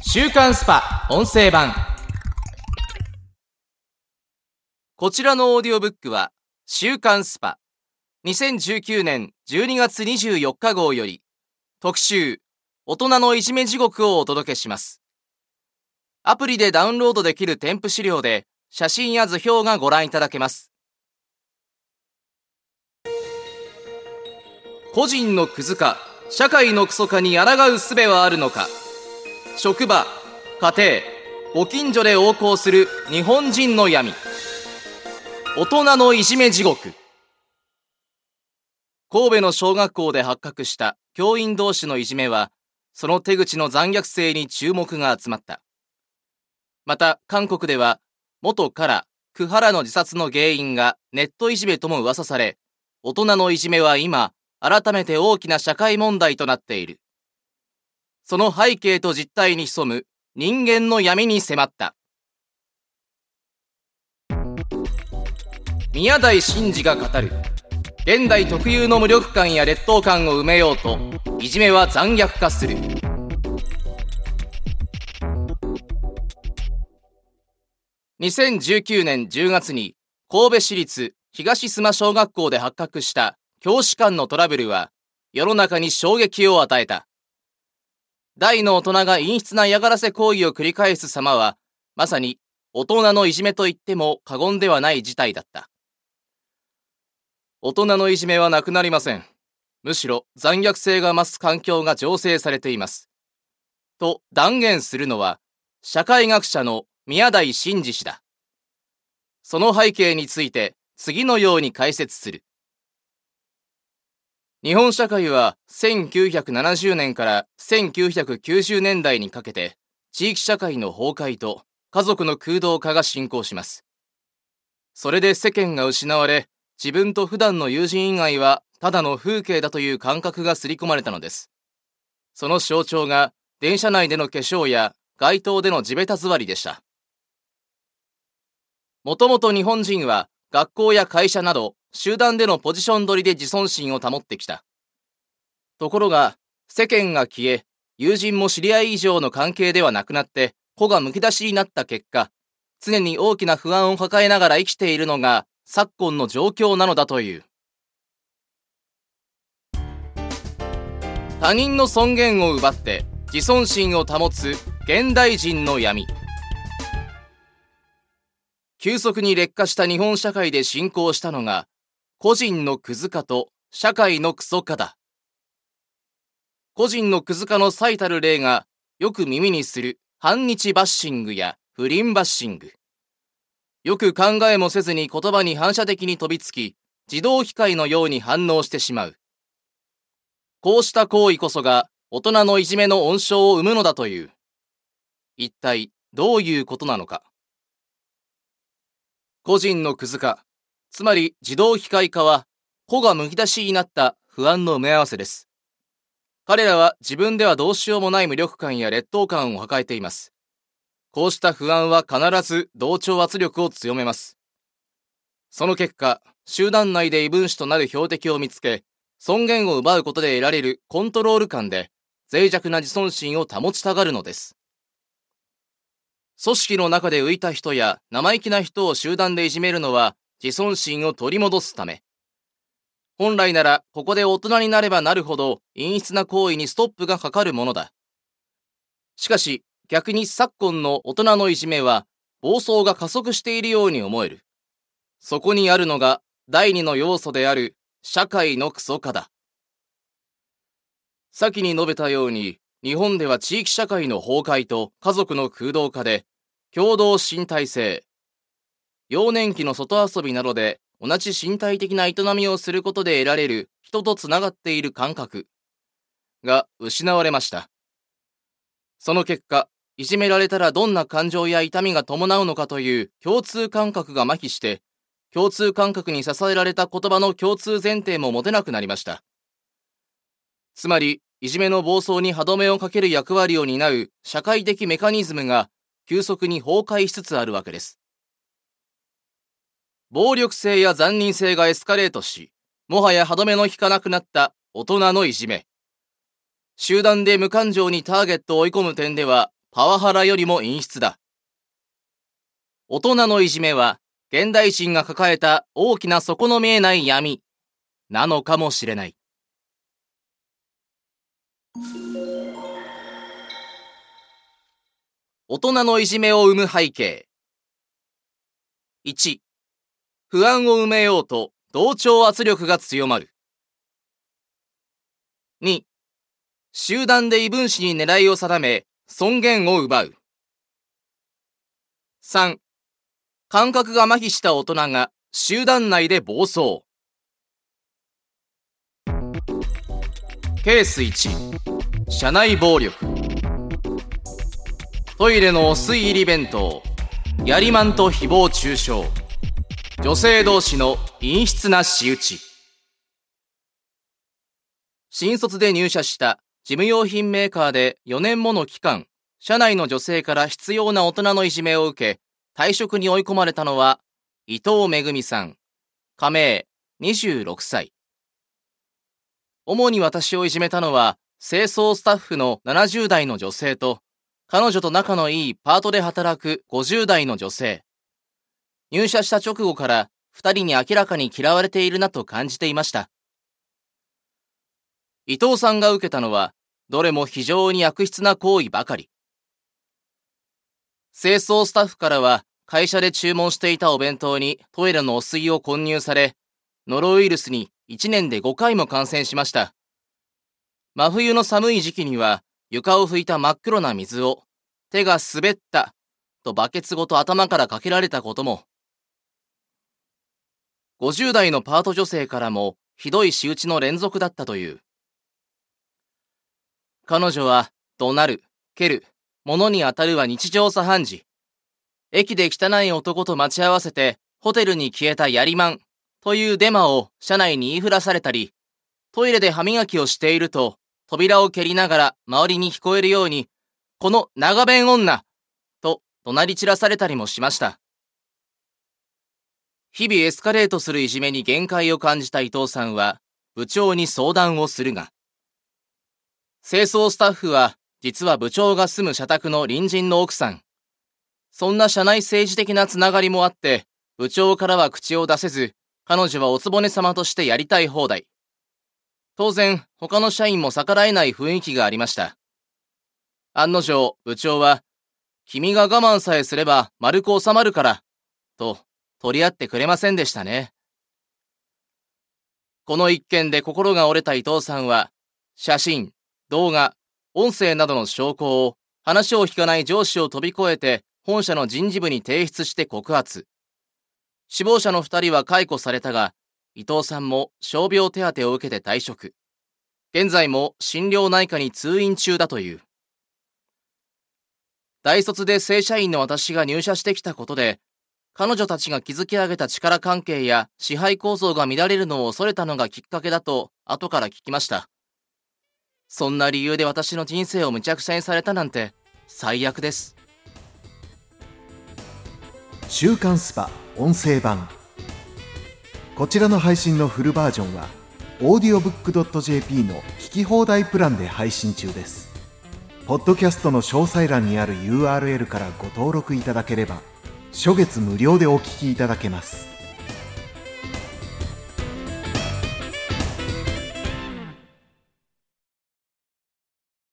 週刊 SPA!音声版。こちらのオーディオブックは週刊 SPA!。2019年12月24日号より特集大人のいじめ地獄をお届けします。アプリでダウンロードできる添付資料で写真や図表がご覧いただけます。個人のクズか社会のクソかに抗う術はあるのか。職場家庭ご近所で横行する日本人の闇。大人のいじめ地獄。神戸の小学校で発覚した教員同士のいじめはその手口の残虐性に注目が集まった。また韓国では元からクハラの自殺の原因がネットいじめとも噂され大人のいじめは今改めて大きな社会問題となっている。その背景と実態に潜む人間の闇に迫った。宮台真司が語る現代特有の無力感や劣等感を埋めようといじめは残虐化する。2019年10月に神戸市立東須磨小学校で発覚した教師間のトラブルは世の中に衝撃を与えた。大の大人が陰湿な嫌がらせ行為を繰り返す様はまさに大人のいじめと言っても過言ではない事態だった。大人のいじめはなくなりません。むしろ残虐性が増す環境が醸成されています。と断言するのは社会学者の宮台真司氏だ。その背景について次のように解説する。日本社会は1970年から1990年代にかけて地域社会の崩壊と家族の空洞化が進行します。それで世間が失われ、自分と普段の友人以外はただの風景だという感覚が刷り込まれたのです。その象徴が電車内での化粧や街頭での地べた座りでした。もともと日本人は学校や会社など集団でのポジション取りで自尊心を保ってきた。ところが、世間が消え、友人も知り合い以上の関係ではなくなって、子がむき出しになった結果、常に大きな不安を抱えながら生きているのが昨今の状況なのだという。他人の尊厳を奪って自尊心を保つ現代人の闇。急速に劣化した日本社会で進行したのが個人のクズ化と社会のクソ化だ。個人のクズ化の最たる例がよく耳にする反日バッシングや不倫バッシング。よく考えもせずに言葉に反射的に飛びつき、自動機械のように反応してしまう。こうした行為こそが大人のいじめの温床を生むのだという。一体どういうことなのか。個人のクズ化、つまり自動機械化は、子がむき出しになった不安の埋め合わせです。彼らは自分ではどうしようもない無力感や劣等感を抱えています。こうした不安は必ず同調圧力を強めます。その結果、集団内で異分子となる標的を見つけ、尊厳を奪うことで得られるコントロール感で、脆弱な自尊心を保ちたがるのです。組織の中で浮いた人や生意気な人を集団でいじめるのは自尊心を取り戻すため。本来ならここで大人になればなるほど陰湿な行為にストップがかかるものだ。しかし逆に昨今の大人のいじめは暴走が加速しているように思える。そこにあるのが第二の要素である社会のクソ化だ。先に述べたように日本では地域社会の崩壊と家族の空洞化で共同身体性、幼年期の外遊びなどで同じ身体的な営みをすることで得られる人とつながっている感覚が失われました。その結果、いじめられたらどんな感情や痛みが伴うのかという共通感覚が麻痺して、共通感覚に支えられた言葉の共通前提も持てなくなりました。つまり、いじめの暴走に歯止めをかける役割を担う社会的メカニズムが急速に崩壊しつつあるわけです。暴力性や残忍性がエスカレートし、もはや歯止めの効かなくなった大人のいじめ。集団で無感情にターゲットを追い込む点では、パワハラよりも陰湿だ。大人のいじめは、現代人が抱えた大きな底の見えない闇、なのかもしれない。大人のいじめを生む背景。1、不安を埋めようと同調圧力が強まる。2、集団で異分子に狙いを定め、尊厳を奪う。3、感覚が麻痺した大人が集団内で暴走。ケース1、社内暴力。トイレのお水入り弁当、やりまんと誹謗中傷。女性同士の陰湿な仕打ち。新卒で入社した事務用品メーカーで4年もの期間、社内の女性から必要な大人のいじめを受け、退職に追い込まれたのは、伊藤めぐみさん、加盟26歳。主に私をいじめたのは、清掃スタッフの70代の女性と、彼女と仲のいいパートで働く50代の女性。入社した直後から二人に明らかに嫌われているなと感じていました。伊藤さんが受けたのは、どれも非常に悪質な行為ばかり。清掃スタッフからは、会社で注文していたお弁当にトイレの汚水を混入され、ノロウイルスに1年で5回も感染しました。真冬の寒い時期には、床を拭いた真っ黒な水を、手が滑った、とバケツごと頭からかけられたことも。50代のパート女性からも、ひどい仕打ちの連続だったという。彼女は、怒鳴る、蹴る、物に当たるは日常茶飯事。駅で汚い男と待ち合わせて、ホテルに消えたやりまん、というデマを車内に言いふらされたり、トイレで歯磨きをしていると、扉を蹴りながら周りに聞こえるように、この長弁女と怒鳴り散らされたりもしました。日々エスカレートするいじめに限界を感じた伊藤さんは、部長に相談をするが、清掃スタッフは、実は部長が住む社宅の隣人の奥さん。そんな社内政治的なつながりもあって、部長からは口を出せず、彼女はおつぼね様としてやりたい放題。当然、他の社員も逆らえない雰囲気がありました。案の定、部長は、君が我慢さえすれば丸く収まるから、と取り合ってくれませんでしたね。この一件で心が折れた伊藤さんは、写真、動画、音声などの証拠を話を聞かない上司を飛び越えて本社の人事部に提出して告発。死亡者の2人は解雇されたが、伊藤さんも傷病手当を受けて退職。現在も心療内科に通院中だという。大卒で正社員の私が入社してきたことで、彼女たちが築き上げた力関係や支配構造が乱れるのを恐れたのがきっかけだと後から聞きました。そんな理由で私の人生をむちゃくちゃにされたなんて最悪です。週刊スパ音声版。こちらの配信のフルバージョンは audiobook.jp の聞き放題プランで配信中です。ポッドキャストの詳細欄にある URL からご登録いただければ初月無料でお聴きいただけます。